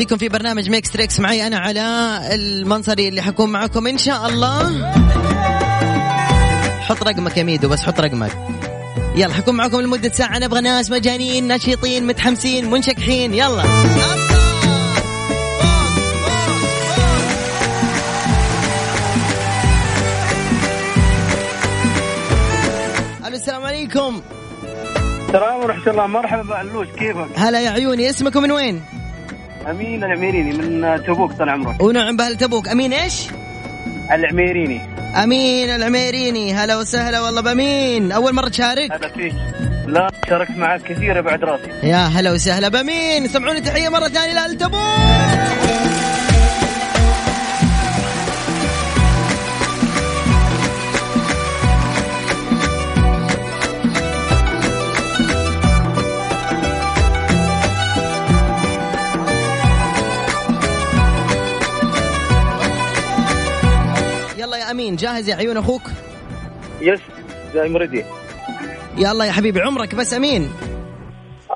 فيكم في برنامج ميكس تريكس معي أنا علاء المنصري اللي حكون معكم إن شاء الله. حط رقمك يا ميدو بس حط رقمك. يلا حكون معكم لمدة ساعة. نبغى ناس مجانين نشيطين متحمسين منشكحين. يلا. ألو السلام عليكم. السلام ورحمة الله. مرحبا علوش كيفك؟ هلا يا عيوني اسمكم من وين؟ أمين العميريني من تبوك طال عمرك. ونعم بهل تبوك. أمين إيش؟ العميريني. أمين العميريني. هلا وسهلا والله بأمين. أول مرة تشارك؟ هذا فيك. لا شاركت معك كثير بعد راسي. يا هلا وسهلا بأمين. سمعوني تحية مرة ثانية لأهل تبوك. امين جاهز يا عيون أخوك؟ yes جاي مريدي يلا يا حبيبي عمرك بس أمين.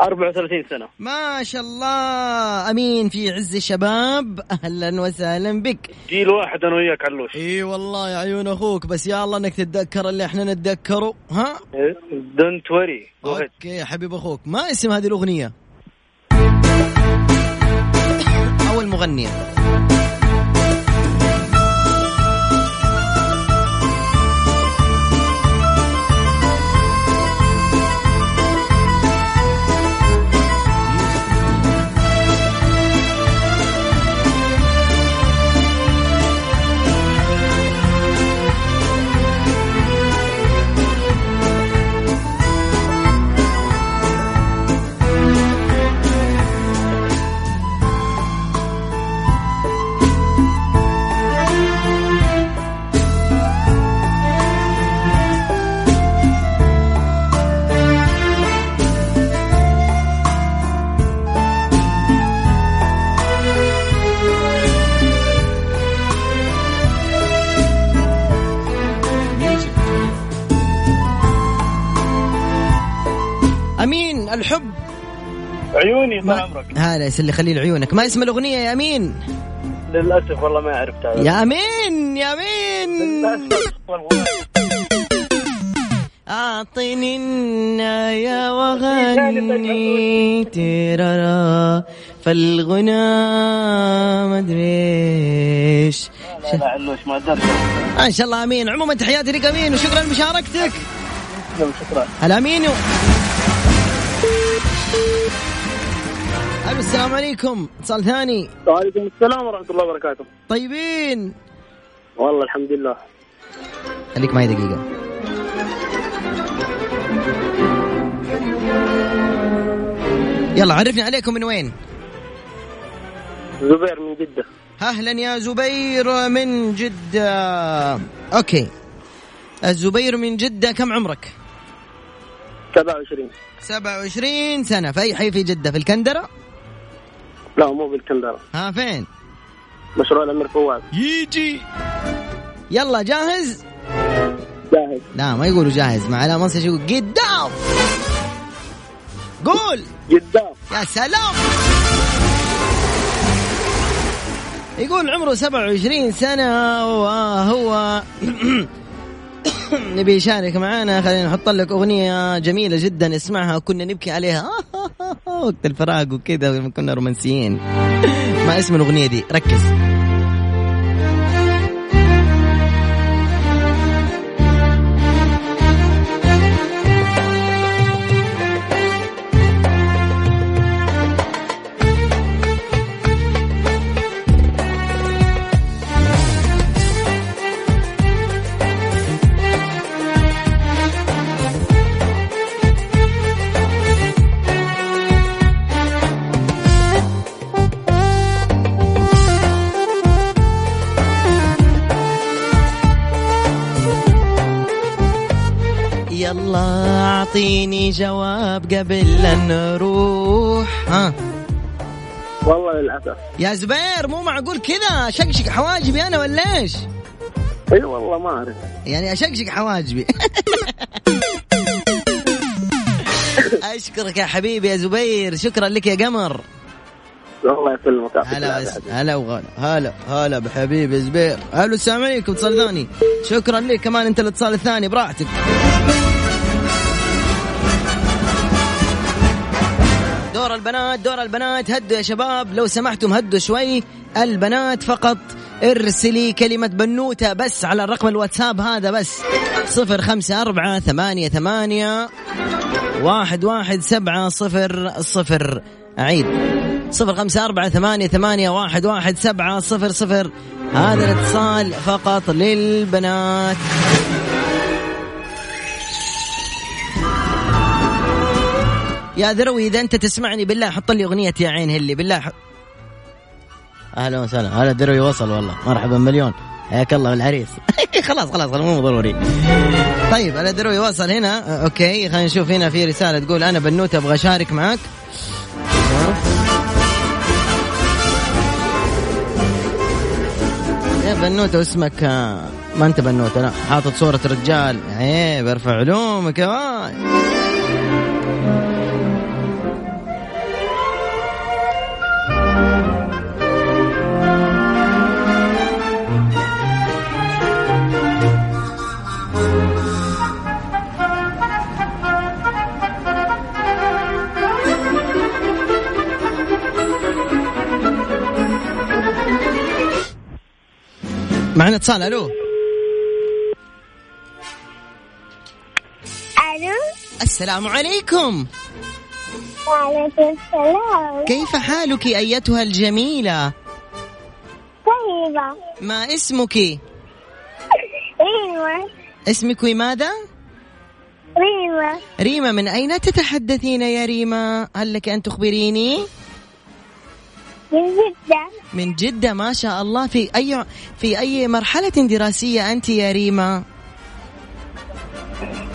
34 سنة. ما شاء الله. أمين في عز الشباب. أهلا وسهلا بك. جيل واحد أنا وياك علوش. إي والله يا عيون أخوك بس يا الله إنك تتذكر اللي إحنا نتذكره ها؟ don't worry okay يا حبيب أخوك. ما اسم هذه الأغنية؟ أو المغنيه أمين الحب. عيوني طال. عمرك هذا اللي خليه لعيونك. ما اسم الأغنية يا أمين؟ للأسف والله ما عرفت هذا. يا أمين يا أمين. أعطني النايا وغني تيرارا فالغنى مدري إيش لا لا علوش ما ما شاء الله أمين. عموما تحياتي لك أمين وشكرا لمشاركتك. شكرا هلا امين ألو السلام عليكم. اتصال ثاني. وعليكم السلام ورحمة الله وبركاته. طيبين. والله الحمد لله. خليك معي دقيقة. يلا عرفني عليكم من وين؟ زبير من جدة. أهلا يا زبير من جدة. okay. الزبير من جدة كم عمرك؟ 27 27 سنة. في اي حي في جدة في الكندرة؟ لا مو بالكندرة ها فين؟ مشروع الأمير فواز. يجي. يلا جاهز؟ جاهز. لا ما يقولوا جاهز. مع علاء المنصري يقول قدام قول. قدام يا سلام. يقول عمره 27 سنة وهو نبي يشارك معانا. خلينا نحط لك أغنية جميلة جدا اسمعها كنا نبكي عليها. وقت الفراق وكذا كنا رومانسيين. ما اسم الأغنية دي؟ ركز. يلا أعطيني جواب قبل لا نروح. ها؟ والله للأسف. يا زبير مو معقول كذا؟ شقشق حواجبي أنا ولا إيش؟ إي والله ما أعرف. يعني أشقشق حواجبي. أشكرك يا حبيبي يا زبير. شكرا لك يا قمر. والله يسلمك هلا هلا وغلا. هلا هلا بحبيبي زبير. ألو السلام عليكم. اتصال ثاني. شكرا لك. كمان أنت الاتصال الثاني. براحتك. دور البنات دور البنات هدوا يا شباب. لو سمحتم هدوا شوي البنات فقط. ارسلي كلمة بنوتة بس على الرقم الواتساب هذا بس. صفر خمسة أربعة ثمانية ثمانية واحد واحد سبعة صفر صفر. أعيد صفر خمسة أربعة ثمانية ثمانية واحد واحد سبعة صفر صفر. هذا الاتصال فقط للبنات. يا ذروي إذا أنت تسمعني بالله حط لي أغنية يا عين هلي بالله. ح... أهلا وسهلا. هلا ذروي وصل والله. مرحبا مليون. حياك الله بالعريس خلاص خلاص مو ضروري. طيب أنا دروي وصل هنا. أوكي خلينا نشوف هنا في رسالة تقول أنا بنوته أبغى أشارك معك يا بنوته واسمك آه، ما أنت بنوته لا حاطط صورة رجال. عيب ارفع علومك. كمان معنا اتصال ألو. ألو. السلام عليكم. وعليكم السلام. كيف حالك أيتها الجميلة؟ طيبة. ما اسمك؟ ريمة اسمك ماذا؟ ريمة ريما من أين تتحدثين يا ريما؟ هل لك أن تخبريني؟ من جدة. من جدة ما شاء الله. في أي في أي مرحلة دراسية أنت يا ريما؟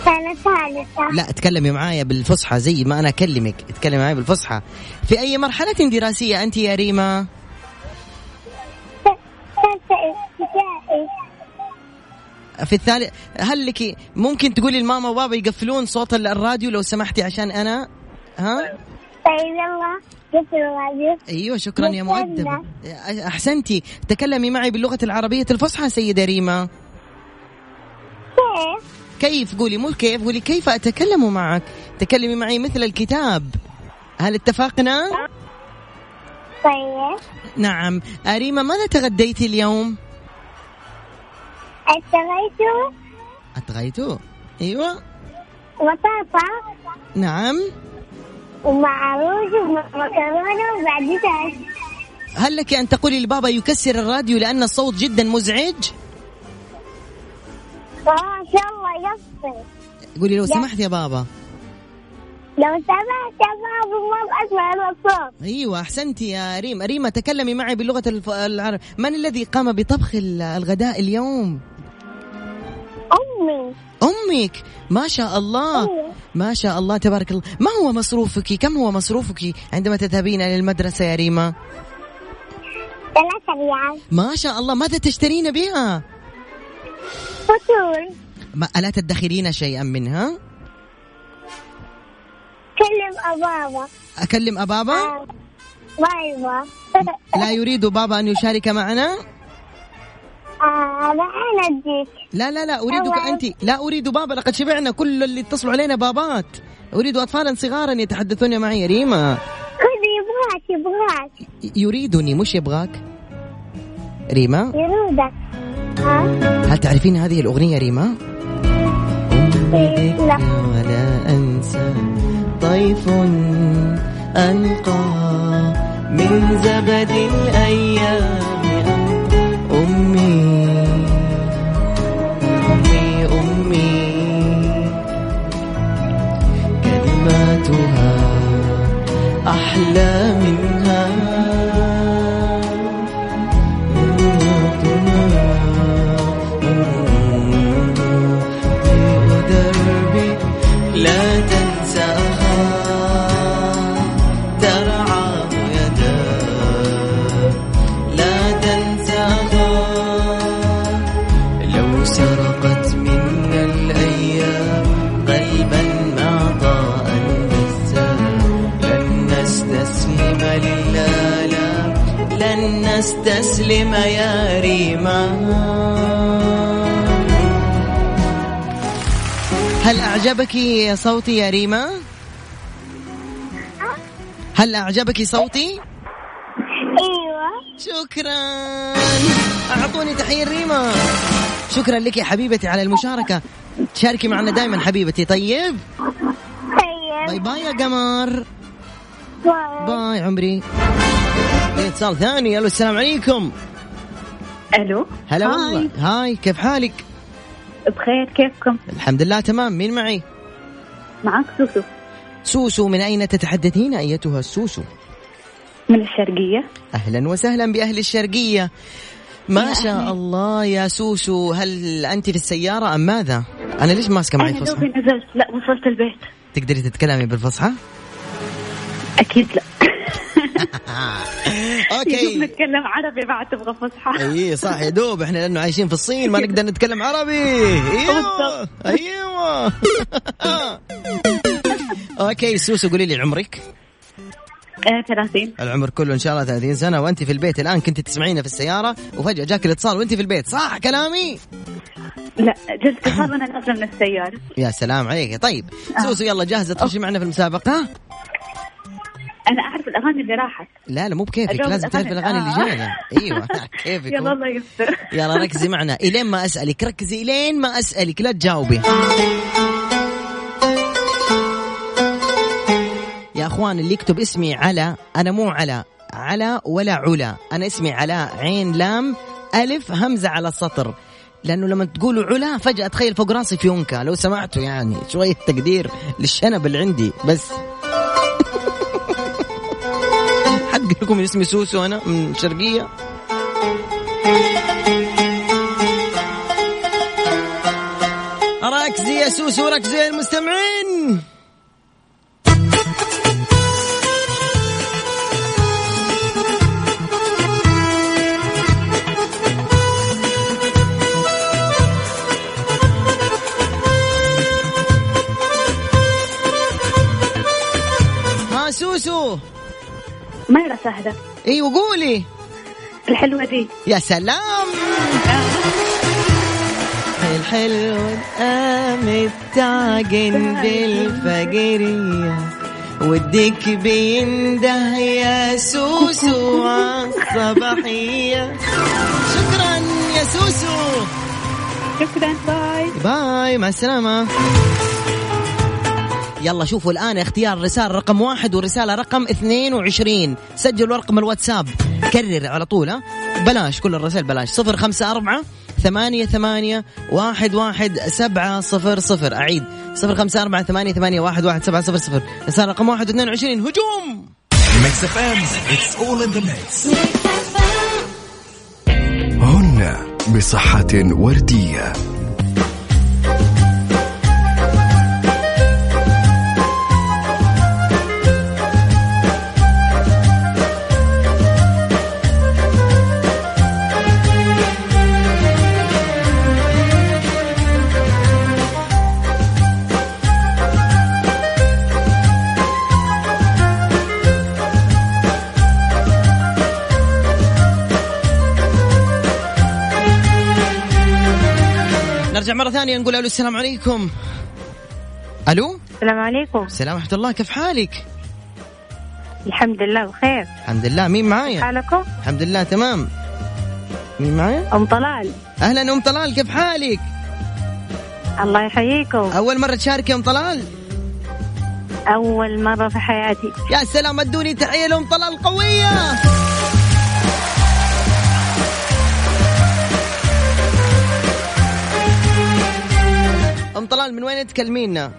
سنة ثالثة. لا تكلمي معايا بالفصحى زي ما أنا أكلمك. تكلمي معايا بالفصحى. في أي مرحلة دراسية أنت يا ريما؟ في الثالث هل لك ممكن تقولي لماما وبابا يقفلون صوت الراديو لو سمحتي عشان أنا؟ ها؟ طيب يلا. قفل الراديو أيوه شكرا يا. مؤدبة أحسنتي. تكلمي معي باللغة العربية الفصحى سيدة ريما. كيف؟ كيف؟ قولي مو كيف؟ قولي كيف أتكلم معك؟ تكلمي معي مثل الكتاب. هل اتفقنا؟ طيب. نعم. أريما ماذا تغديتي اليوم؟ اشتغلت أتغيتوا أيوة. بطاطا نعم. ومع رز ومكرونة وبعد ذلك هل لك أن تقولي لبابا يكسر الراديو لأن الصوت جدا مزعج؟ آه، إن شاء الله يفصل قولي لو سمحت يا بابا. لو سمحت يا بابا ما بسمع الصوت أيوة أحسنتي يا ريم. ريما تكلمي معي باللغة الف... العرب من الذي قام بطبخ ال- الغداء اليوم؟ أمي. أمك. ما شاء الله. ما شاء الله. تبارك الله. ما هو مصروفك؟ كم هو مصروفك عندما تذهبين إلى المدرسة يا ريما؟ ثلاثة ريال. ما شاء الله. ماذا تشترين بها؟ فطور. ما ألا تدخرين شيئا منها؟ كلم أبابا. أكلم أبابا؟ آه، يبغى لا يريد بابا أن يشارك معنا. آه، أنا أنا أديك. لا لا لا أريدك. أنت لا أريد بابا لقد شبعنا كل اللي اتصلوا علينا بابات. أريد أطفالا صغارا يتحدثون معي يا ريما. خذ يبغاك يبغاك. يريدني مش يبغاك. ريما؟ يرودك ها؟ هل تعرفين هذه الأغنية ريما؟ إيه، لا. ولا أنسى طيف أنقى من زبد الأيام. أحلى استسلم يا ريما. هل أعجبك صوتي يا ريما؟ هل أعجبك صوتي؟ أيوه. شكرا. أعطوني تحية ريما. شكرا لك يا حبيبتي على المشاركة. تشاركي معنا دائما حبيبتي. طيب. باي طيب باي يا قمر. bye. bye عمري. اتصال ثاني. ألو السلام عليكم. ألو. هلا. والله. hi كيف حالك؟ بخير كيفكم؟ الحمد لله تمام. مين معي؟ معك سوسو. سوسو من أين تتحدثين أيتها السوسو من الشرقية. أهلا وسهلا بأهل الشرقية. ما شاء الله يا سوسو. هل أنت في السيارة أم ماذا؟ أنا ليش ماسكة معي أنا فصحى نزلت. لا وصلت البيت. تقدري تتكلمي بالفصحى؟ أكيد لا. يدوب okay. نتكلم عربي بعد تبغى فصحى. إي صح. يا دوب إحنا لأنه عايشين في الصين ما نقدر نتكلم عربي. أيوه. أيوه. okay سوسو قولي لي عمرك. آه 30 العمر كله إن شاء الله 30 سنة وأنت في البيت الآن كنت تسمعينا في السيارة وفجأة جاك الاتصال وأنت في البيت. صح كلامي؟ لا جلست اتصال وأنا نازلة من السيارة. يا سلام عليك. طيب سوسو يلا جاهزة تخشي معنا في المسابقة. الأغاني اللي راحت. لا لا مو بكيفك لازم تعرفي الأغاني. الأغاني اللي آه. جاية أيوه كيفك. يلا الله يستر. يلا ركزي معنا. إلين ما أسألك ركزي إلين ما أسألك. لا تجاوبي. يا أخوان اللي يكتب اسمي على أنا مو على على ولا علا. أنا اسمي علاء عين لام ألف همزة على السطر لأنه لما تقولوا علا فجأة أتخيل فوق راسي فيونكا لو سمعتوا يعني شوية تقدير للشنب اللي عندي. بس. لكم اسمي سوسو أنا من شرقية. ركزي يا سوسو ركزي يا المستمعين. مرة سهلة أيوه قولي الحلوة دي. يا سلام. الحلوة قامت تعجن بالفجرية والديك بينده يا سوسو عالصباحية شكرا يا سوسو. شكرا bye. bye مع السلامة. يلا شوفوا الآن اختيار رسالة رقم واحد ورسالة رقم 22 سجلوا رقم الواتساب. كرر على طول ها؟ بلاش كل الرسائل بلاش. صفر خمسة أربعة ثمانية ثمانية واحد واحد سبعة صفر صفر. أعيد. صفر خمسة أربعة ثمانية ثمانية واحد واحد سبعة صفر صفر. رسالة رقم واحد واثنين وعشرين. هجوم! Mix FM it's all in the mix هن بصحة وردية. مرة ثانية نقول ألو السلام عليكم. ألو؟ السلام عليكم. السلام ورحمة الله كيف حالك؟ الحمد لله بخير. الحمد لله مين معايا؟ حالكم؟ الحمد لله تمام. مين معايا؟ أم طلال. أهلا أم طلال كيف حالك؟ الله يحييكم. أول مرة تشاركي أم طلال؟ أول مرة في حياتي. يا سلام أدوني تحية لأم طلال قوية. أم طلال من وين تكلمينا؟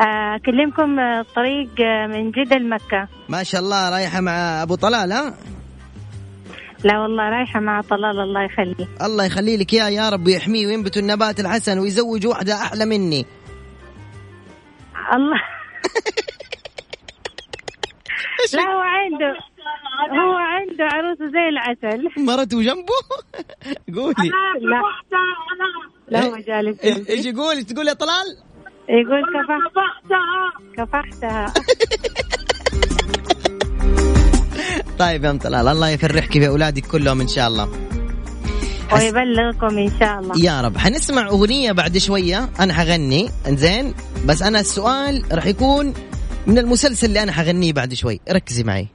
أكلمكم آه، الطريق آه، من جده لمكه ما شاء الله رايحة مع أبو طلال ها؟ لا والله رايحة مع طلال الله يخليه. الله يخلي لك إياه يا رب ويحميه وينبت النبات الحسن ويزوج واحدة أحلى مني. الله. لا هو عنده هو عنده عروسه زي العسل. مرته جنبه؟ قولي. لا. لا هو جالس إيش- إيش يقول؟ إيش تقول يا طلال؟ يقول كفحتها. كفحتها. طيب يا أم طلال الله يفرحك في أولادك كلهم إن شاء الله. حس- ويبلغكم إن شاء الله. يا رب. حنسمع أغنية بعد شوية أنا حغني إنزين. بس أنا السؤال راح يكون من المسلسل اللي أنا حغنيه بعد شوي. ركزي معي.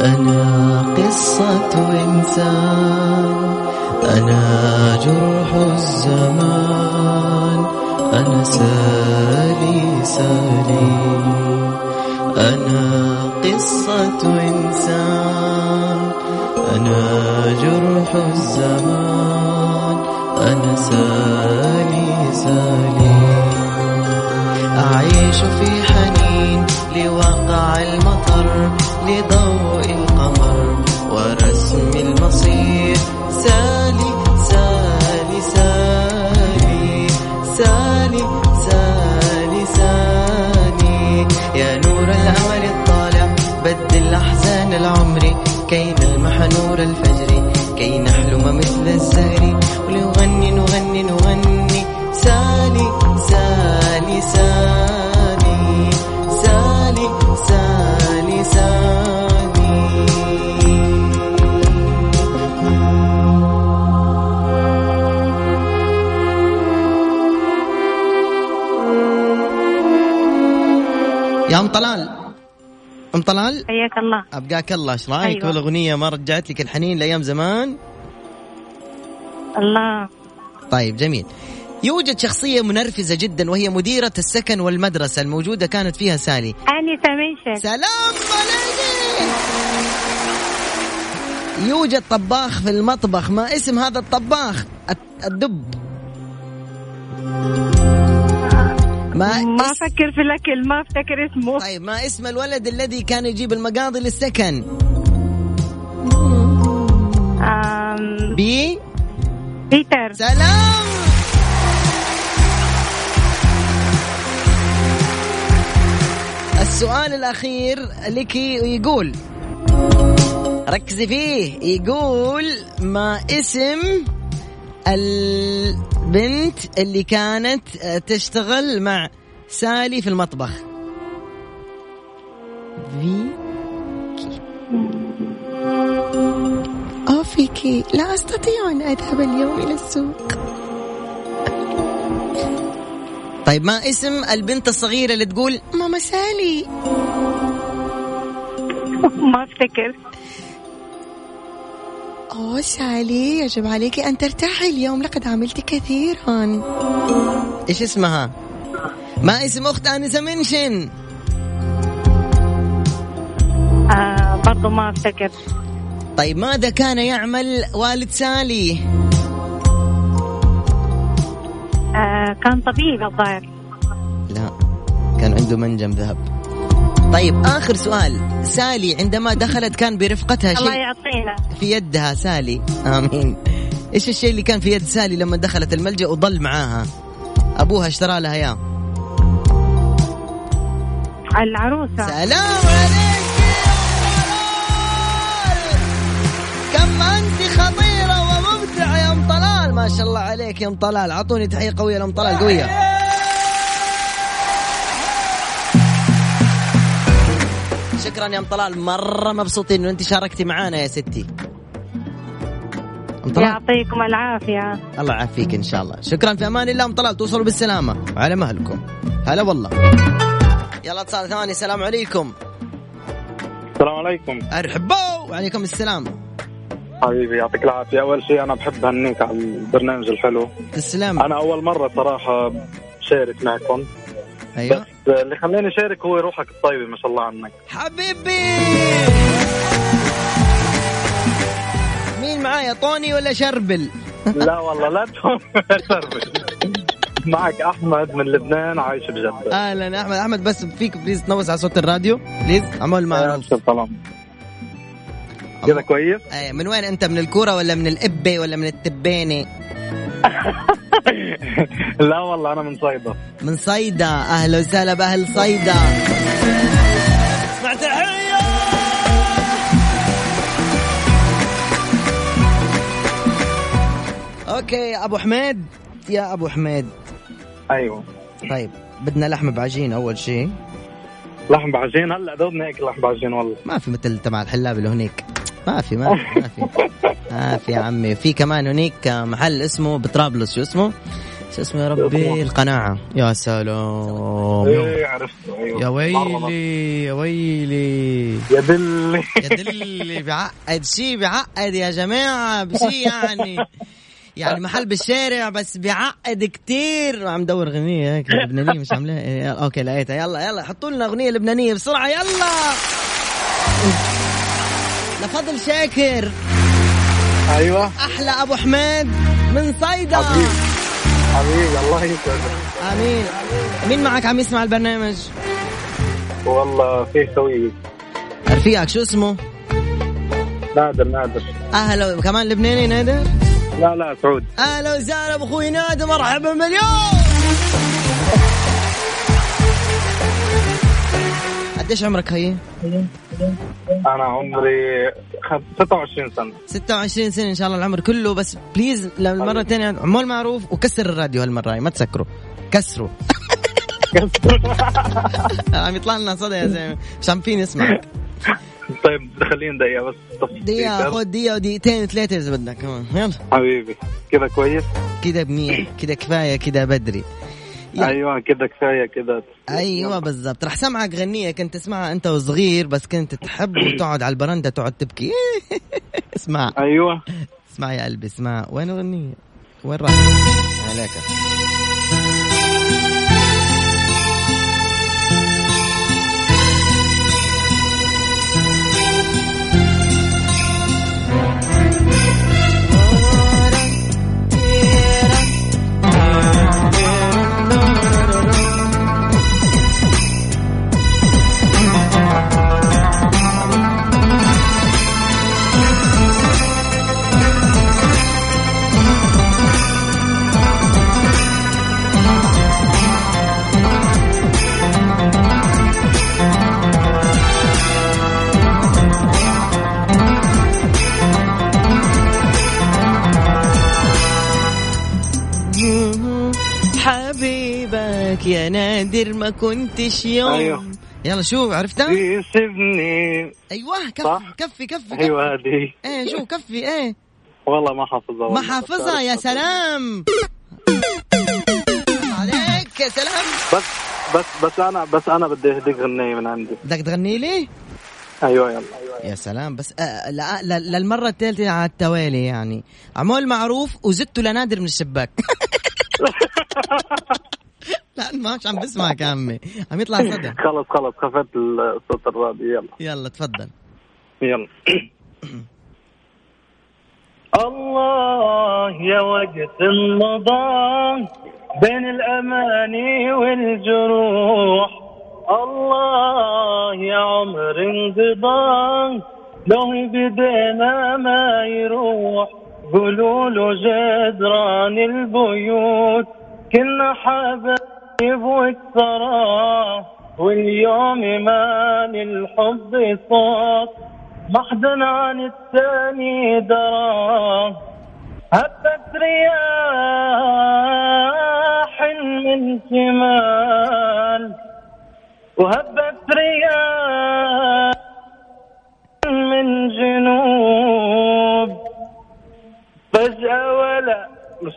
أنا قصة إنسان أنا جرح الزمان أنا سالي سالي. أنا قصة إنسان أنا جرح الزمان أنا سالي سالي. أعيش في حنين لواقع المطر لضوء القمر ورسم المصير. سالي سالي سالي سالي سالي سالي. يا نور الأمل الطالع بدل أحزان العمر كي نلمح نور الفجر كي نحلم مثل الزهر. ولنغني نغني نغني ام طلال؟ حياك الله. ابقاك الله إيش رأيك؟ أيوة. والأغنية ما رجعت لك الحنين لأيام زمان؟ الله. طيب جميل. يوجد شخصية منرفزة جدا وهي مديرة السكن والمدرسة الموجودة كانت فيها سالي. انسه منشن سلام عليك! يوجد طباخ في المطبخ ما اسم هذا الطباخ؟ الدب. ما ما اس... أفكر في الأكل ما أفتكر اسمه. طيب ما اسم الولد الذي كان يجيب المقاضي للسكن؟ آم، بي؟ بيتر. سلام. السؤال الأخير لك يقول ركزي فيه يقول ما اسم البنت اللي كانت تشتغل مع سالي في المطبخ. في أوفيكي لا أستطيع أن أذهب اليوم إلى السوق. طيب ما اسم البنت الصغيرة اللي تقول ماما سالي. ما أفتكر. أوه سالي يجب عليك أن ترتاحي اليوم لقد عملت كثيرا. إيش اسمها؟ ما اسم أخت أنسة منشن آه برضو ما أفتكر. طيب ماذا كان يعمل والد سالي؟ آه كان طبيب الظاهر. لا كان عنده منجم ذهب. طيب آخر سؤال. سالي عندما دخلت كان برفقتها الله شيء يعطينا في يدها سالي. آمين. إيش الشيء اللي كان في يد سالي لما دخلت الملجأ وضل معاها؟ أبوها اشترى لها إياه. العروسة. سلام عليك يا أم طلال كم أنت خطيرة وممتعة يا أم طلال. ما شاء الله عليك يا أم طلال. أعطوني تحية قوية لأم طلال قوية. شكرا يا أم طلال. مرة مبسوطين إنه أنت شاركتي معانا يا ستي. يعطيكم العافية. الله يعافيك إن شاء الله. شكرا في أمان الله. أم طلال توصلوا بالسلامة. وعلى مهلكم. هلا والله. يلا اتصال ثاني. السلام عليكم. السلام عليكم. ارحبوا وعليكم السلام. حبيبي يعطيك العافية. أول شيء أنا بحب هنيك على البرنامج الحلو. تسلم. أنا أول مرة صراحة شارك معكم. أيوه. بس اللي خلاني شارك هو روحك الطيبة ما شاء الله عنك. حبيبي! مين معايا طوني ولا شربل؟ لا والله لا تسربش معك أحمد من لبنان عايش بجدة. أهلا أحمد. أحمد بس فيك please تنوص على صوت الراديو. please عمول معروف طبعا كذا كويس؟ أي، من وين أنت؟ من الكورة ولا من القبة ولا من التبانة؟ لا والله أنا من صيدا. من صيدا. أهلا وسهلا بأهل صيدا. اسمع تحيه أوكي أبو حميد. يا أبو حميد. أيوه. طيب بدنا لحم بعجين أول شيء لحم بعجين؟ هلا دوبنا هيك لحم بعجين والله. ما في مثل تبع الحلاب اللي هنيك ما في ما في ما في. ما في يا عمي. في كمان هنيك محل اسمه بطرابلس. شو اسمه؟ شو اسمه يا ربي؟ القناعة. يا سلام. إيه عرفته. أيوه. يا ويلي يا ويلي. يا دلي. يا دلي بعقد. شيء بعقد يا جماعة. بشي يعني. يعني محل بالشارع بس بيعقد كتير. عم دور أغنية هيك لبنانية مش عاملاها إيه، أوكي لقيتها. يلا يلا حطوا لنا أغنية لبنانية بسرعة. يلا. لفضل شاكر. أيوه. أحلى أبو حميد من صيدا. حبيبي. حبيبي الله يسعدك. آمين. مين معك عم يسمع البرنامج؟ والله فيه سوي. رفيقك شو اسمه؟ نادر نادر. أهلا كمان لبناني نادر؟ لا لا سعود. أهلا وسهلا باخوي نادر مرحبا مليون! قديش عمرك هي؟ أنا عمري خ- 26 سنة. 26 سنة إن شاء الله العمر كله بس بليز للمرة الثانية عمول معروف وكسر الراديو هالمرة هاي ما تسكروا. كسروا. عم يطلع لنا صدى يا زلمة. مش عم فيني أسمعك. طيب خلينا دقيقة بس. دقيقة. خذ دقيقة ودقيقتين ثلاثة إذا بدك كمان. يلا. حبيبي كذا كويس؟ كده منيح كده كفاية كده بدري. يلا. أيوه كذا كفاية كذا أيوه بالضبط. رح سمعك غنية كنت تسمعها أنت وصغير بس كنت تحب وتقعد على البرندة تقعد تبكي. اسمع. أيوه. اسمع يا قلبي اسمع. وين الغنية؟ وين راح عليك. ما كنتش يوم أيوه. يلا شو عرفتها؟ يسيبني أيوه كفي صح؟ كفي كفي أيوه هذه. إيه شو كفي إيه. والله ما حافظها ما. حافظها يا سلام. عليك يا سلام. بس بس بس أنا بس أنا بدي أهديك غنية من عندي. بدك تغني لي؟ أيوه يلا. يا سلام بس آه لا لا للمرة الثالثة على التوالي يعني. عمول معروف وزدته لنادر من الشباك. لا ما مش عم بسمعك يا عمي. عم يطلع صدى. خلص خلص خفت الصوت الراديو. يلا. يلا تفضل. يلا. الله يا وقت مضى بين الأماني والجروح. الله يا عمر انقضى لو بدينا ما يروح. قولوا له جدران البيوت كنا حبايب والثرى واليوم ما للحب صوت. محزن عن الثاني درى. هبت رياح من شمال وهبت رياح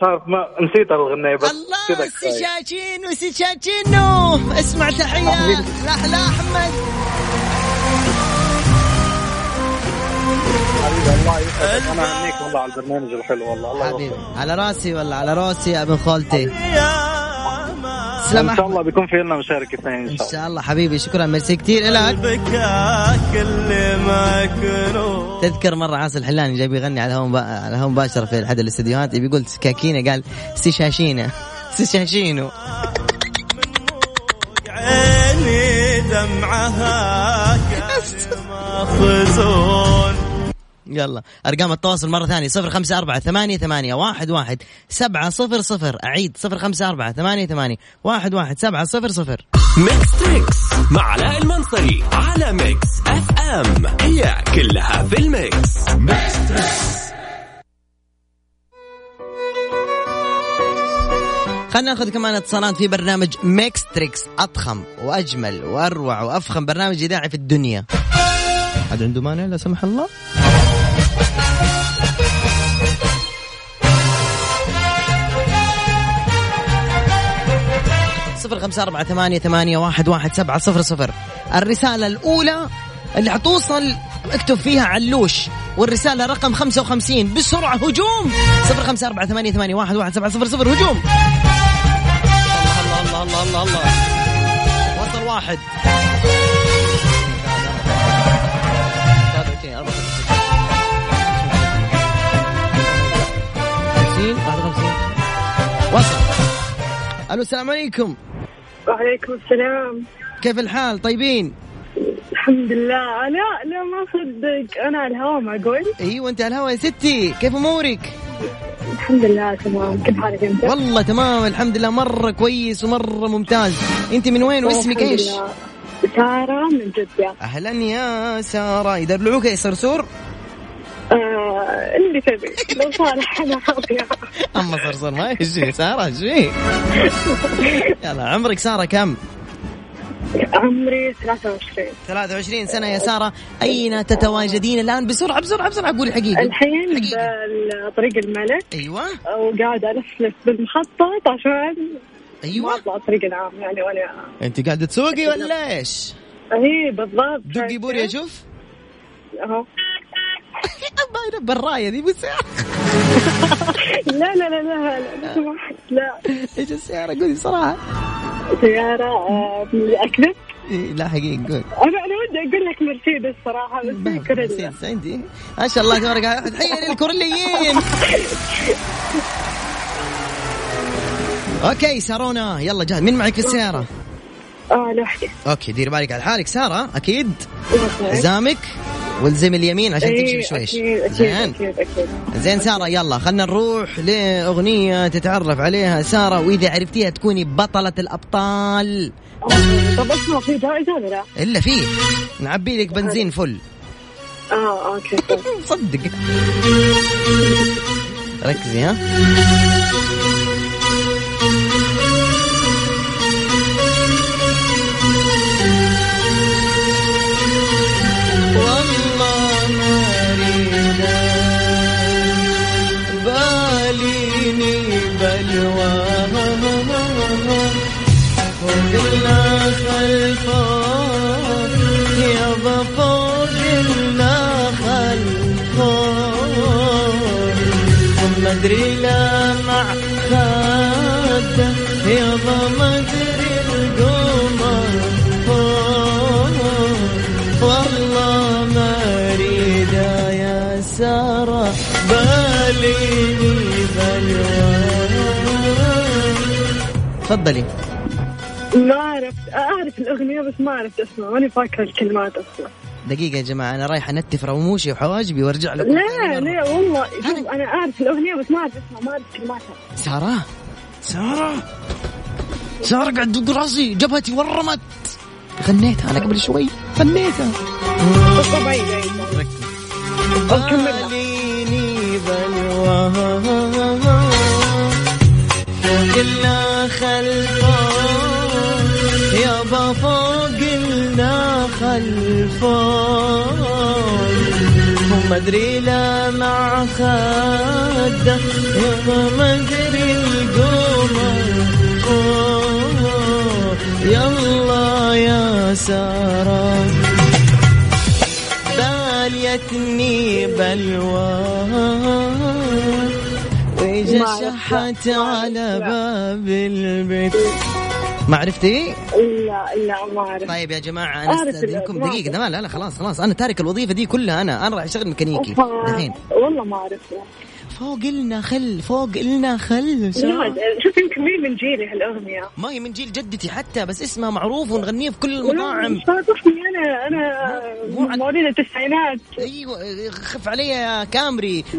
عارف ما نسيت الغنية بس الله. سيشاچينو سيشاچينو اسمع تحية. لأحلى أحمد. حبيبي الله يسعدك. أنا اهنيك والله على البرنامج الحلو والله. الله حبيبي. على راسي ولا على راسي يا ابن خالتي؟ تسلم إن شاء. الله بيكون في لنا مشاركة اثنين إن إن شاء الله. شاء الله حبيبي شكرا. ميرسي كثير لك تذكر مرة عاصي الحلاني جاي بيغني على هون على هون مباشرة في أحد الاستديوهات. بيقول سكاكينة قال سيشاشينه سيشاشينو عيني دمعها كان مخزون يلا. أرقام التواصل مرة ثانية صفر خمسة أربعة ثمانية ثمانية واحد واحد سبعة صفر صفر. أعيد صفر خمسة أربعة ثمانية ثمانية واحد واحد سبعة صفر صفر. Mix Trix مع علاء المنصري على Mix FM. هي كلها في ال mix. Mix Trix خلينا ناخذ كمان اتصالات في برنامج Mix Trix أضخم وأجمل وأروع وأفخم برنامج إذاعي في الدنيا. حد عنده مانع لا سمح الله؟ صفر خمسة أربعة ثمانية, ثمانية واحد, واحد سبعة صفر صفر. الرسالة الأولى اللي حتوصل اكتب فيها علوش والرسالة رقم 55 بسرعة هجوم. صفر خمسة أربعة ثمانية, ثمانية واحد, واحد سبعة صفر صفر. هجوم. الله الله الله الله الله, الله. وصل واحد وصل ألو السلام عليكم. وعليكم السلام. كيف الحال؟ طيبين؟ الحمد لله. لا لا ما صدق. أنا على الهواء معقول أيوه أنت على الهواء يا ستي. كيف أمورك؟ الحمد لله تمام. كيف حالك أنت؟ والله تمام الحمد لله. مرة كويس ومرة ممتاز. أنت من وين؟ واسمك إيش. سارة من جدة. أهلا يا سارة. يدلعوك يا صرصور آه اللي تبي. لو صالح أنا راضية أما صرصور ما يجي. سارة إيش فيك؟ يلا عمرك سارة كم؟ عمري 23 23 سنة يا سارة. أين تتواجدين الآن؟ بسرعة بسرعة بسرعة قولي حقيقة. الحين حقيقة. بطريق الملك. أيوه. وقاعدة ألفلف بالمحطة عشان ما أيوه أطلع الطريق العام يعني وأنا أنت قاعدة تسوقي ولا إيش؟ اي بالضبط. دقي بوري أشوف. أهو. باينه بالراية دي بس لا لا لا لا لا سمحت لا. إيش السيارة؟ قولي صراحة. سيارة آه، أكذب إيه، لا حقيقي قول. أنا أنا ودي أقول لك مرسيدس صراحة بس بس عندي. ما شاء الله تبارك الله. تحية للكورليين okay سارونا يلا جاهز. مين معك في السيارة؟ آه لوحدي. okay دير بالك على حالك. سارة أكيد. okay. والزم اليمين عشان إيه، تمشي بشويش. أكيد أكيد زين. أكيد أكيد. زين سارة يلا خلنا نروح لأغنية تتعرف عليها. سارة وإذا عرفتيها تكوني بطلة الأبطال. طب اسمع في جائزة ولا لا؟ إلا فيه نعبي لك بنزين full. آه okay طيب. صدق. ركزي ها. اريد باليني بلوى وقلنا خلفه يابا فوق النا خلفه وما ادري لا مع خده يابا ما تفضلي. ما عرفت. أعرف الأغنية بس ما عرفت اسمها. ماني فاكرة الكلمات أصلا. دقيقة يا جماعة أنا رايح أنتف رموشي وحواجبي وأرجع لكم لا. لا والله. شوف أنا أعرف الأغنية بس ما أعرف اسمها ما أعرف كلماتها. سارة؟ سارة؟ سارة قاعد تدق راسي جبهتي ورمت. غنيتها أنا قبل شوي غنيتها بس طبيعي أو فوقنا خلفه. يابا فوقنا خلفه. وما أدري لا مع خده يابا ما أدري القمر فوق. يلا يا سارة. باليتني بلوى. عرفت. شحت على باب البيت. ما عرفتي؟ لا لا ما أعرف. طيب يا أعرف أستأذنكم. الأغاني. دقيقة لا لا لا خلاص خلاص. أنا تارك الوظيفة دي كلها أنا أنا راح أشتغل ميكانيكي. أوفا. دحين. والله ما أعرف. فوق إلنا خل فوق إلنا خل شوف يمكن مين من جيلي هالأغنية. ما هي من جيل جدتي حتى بس اسمها معروف ونغنيه في كل المطاعم. مو عن- مواليد التسعينات. أيوه خف علي يا كامري.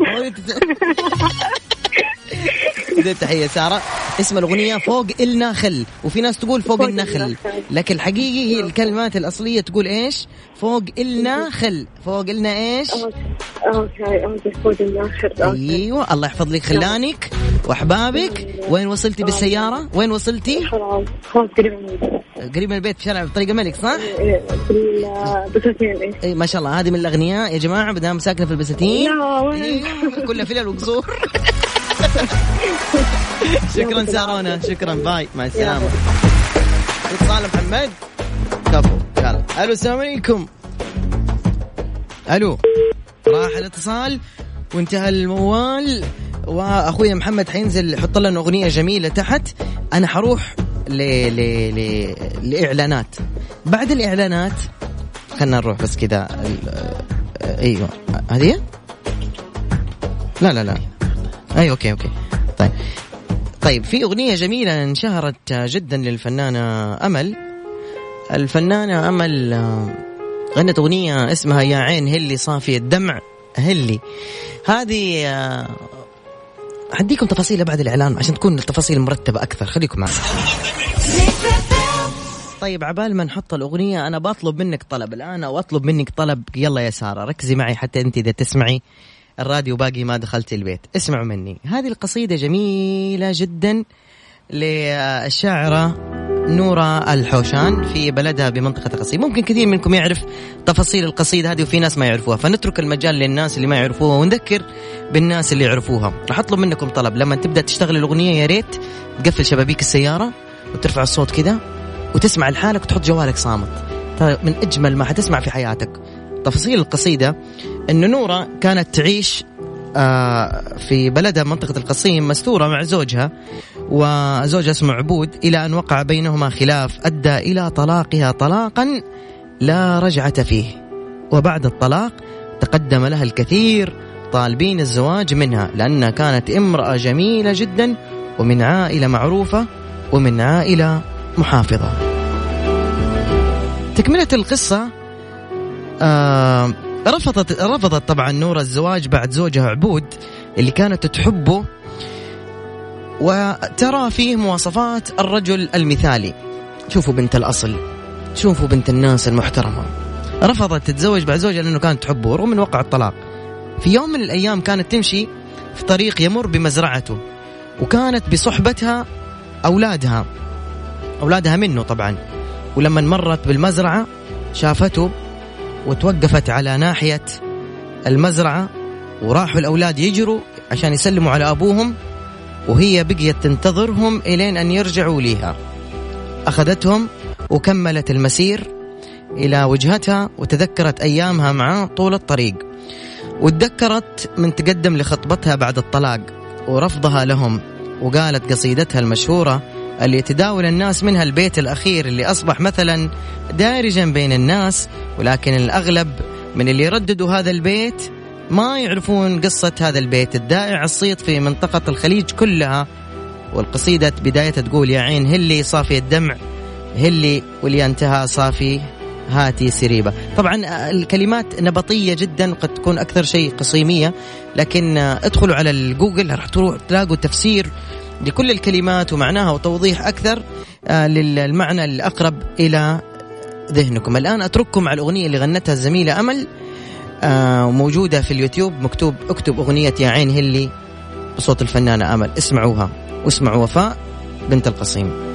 بدأت تحية سارة. اسم الأغنية فوق إلنا خل وفي ناس تقول فوق, فوق النخل. لكن الحقيقي هي الكلمات الأصلية تقول إيش؟ فوق إلنا خل فوق إلنا إيش؟ okay. okay. فوق okay. أيوة. الله يحفظ لك خلانك وأحبابك. وين وصلتي بالسيارة؟ وين وصلتي؟ خلاص. قريب من البيت. في شارع طريق الملك صح؟ إيه، في البساتين إيه. اي ما شاء الله. هذه من الأغنياء يا جماعة بدام ساكنة في البساتين. لا وين؟ إيه، كلها فلل وقصور. شكرا سارونا شكرا. باي مع السلامة. اتصال محمد. كفو. يلا. ألو السلام عليكم. ألو. راح الاتصال. وانتهى الموال. وأخوي محمد حينزل يحط لنا أغنية جميلة تحت. أنا حروح ل... ل... ل... لإعلانات. بعد الإعلانات خلنا نروح بس كذا. ال- أيوه. هذه؟ لا لا لا. أي okay okay. طيب. طيب في أغنية جميلة انشهرت جدا للفنانة أمل. الفنانة أمل آه، غنت أغنية اسمها يا عين هلي صافي الدمع هلي. هذه آه، حديكم تفاصيلها بعد الإعلان عشان تكون التفاصيل مرتبة أكثر. خليكم معنا. طيب عبال ما نحط الأغنية أنا بطلب منك طلب الآن أو أطلب منك طلب. يلا يا سارة ركزي معي حتى أنت إذا تسمعي. الراديو باقي ما دخلت البيت. اسمعوا مني. هذه القصيدة جميلة جدا للشاعرة نورة الحوشان في بلدها بمنطقة القصيم ممكن كثير منكم يعرف تفاصيل القصيدة هذه وفي ناس ما يعرفوها. فنترك المجال للناس اللي ما يعرفوها ونذكر بالناس اللي يعرفوها. راح أطلب منكم طلب. لما تبدأ تشتغل الأغنية يا ريت تقفل شبابيك السيارة وترفع الصوت كذا وتسمع لحالك وتحط جوالك صامت. ترى من أجمل ما حتسمع في حياتك. تفاصيل القصيدة انه نورة كانت تعيش آه، في بلدها منطقة القصيم مستورة مع زوجها وزوجها اسمه عبود إلى أن وقع بينهما خلاف أدى إلى طلاقها طلاقا لا رجعة فيه. وبعد الطلاق تقدم لها الكثير طالبين الزواج منها لأنها كانت امرأة جميلة جدا ومن عائلة معروفة ومن عائلة محافظة. تكملة القصة آه رفضت رفضت طبعا نورة الزواج بعد زوجها عبود اللي كانت تحبه وترى فيه مواصفات الرجل المثالي. شوفوا بنت الأصل شوفوا بنت الناس المحترمة. رفضت تتزوج بعد زوجها لأنه كانت تحبه رغم من وقع الطلاق. في يوم من الأيام كانت تمشي في طريق يمر بمزرعته وكانت بصحبتها أولادها أولادها منه طبعا. ولما مرت بالمزرعة شافته وتوقفت على ناحية المزرعة وراحوا الأولاد يجروا عشان يسلموا على أبوهم وهي بقيت تنتظرهم إلين أن يرجعوا ليها. أخذتهم وكملت المسير إلى وجهتها وتذكرت أيامها معاه طول الطريق. وتذكرت من تقدم لخطبتها بعد الطلاق ورفضها لهم وقالت قصيدتها المشهورة اللي يتداول الناس منها البيت الأخير اللي أصبح مثلا دارجا بين الناس ولكن الأغلب من اللي يرددوا هذا البيت ما يعرفون قصة هذا البيت. الدائع الصيت في منطقة الخليج كلها والقصيدة بدايتها تقول يا عين هلي صافي الدمع هلي واللي انتهى صافي هاتي سريبة. طبعا الكلمات نبطية جدا قد تكون أكثر شيء قصيمية لكن ادخلوا على الجوجل راح تروح تلاقوا تفسير لكل الكلمات ومعناها وتوضيح أكثر آه، للمعنى الأقرب إلى ذهنكم. الآن أترككم على الأغنية اللي غنتها الزميلة أمل آه، موجودة في اليوتيوب مكتوب اكتب أغنية يا عين هلي بصوت الفنانة أمل. اسمعوها واسمعوا وفاء بنت القصيم.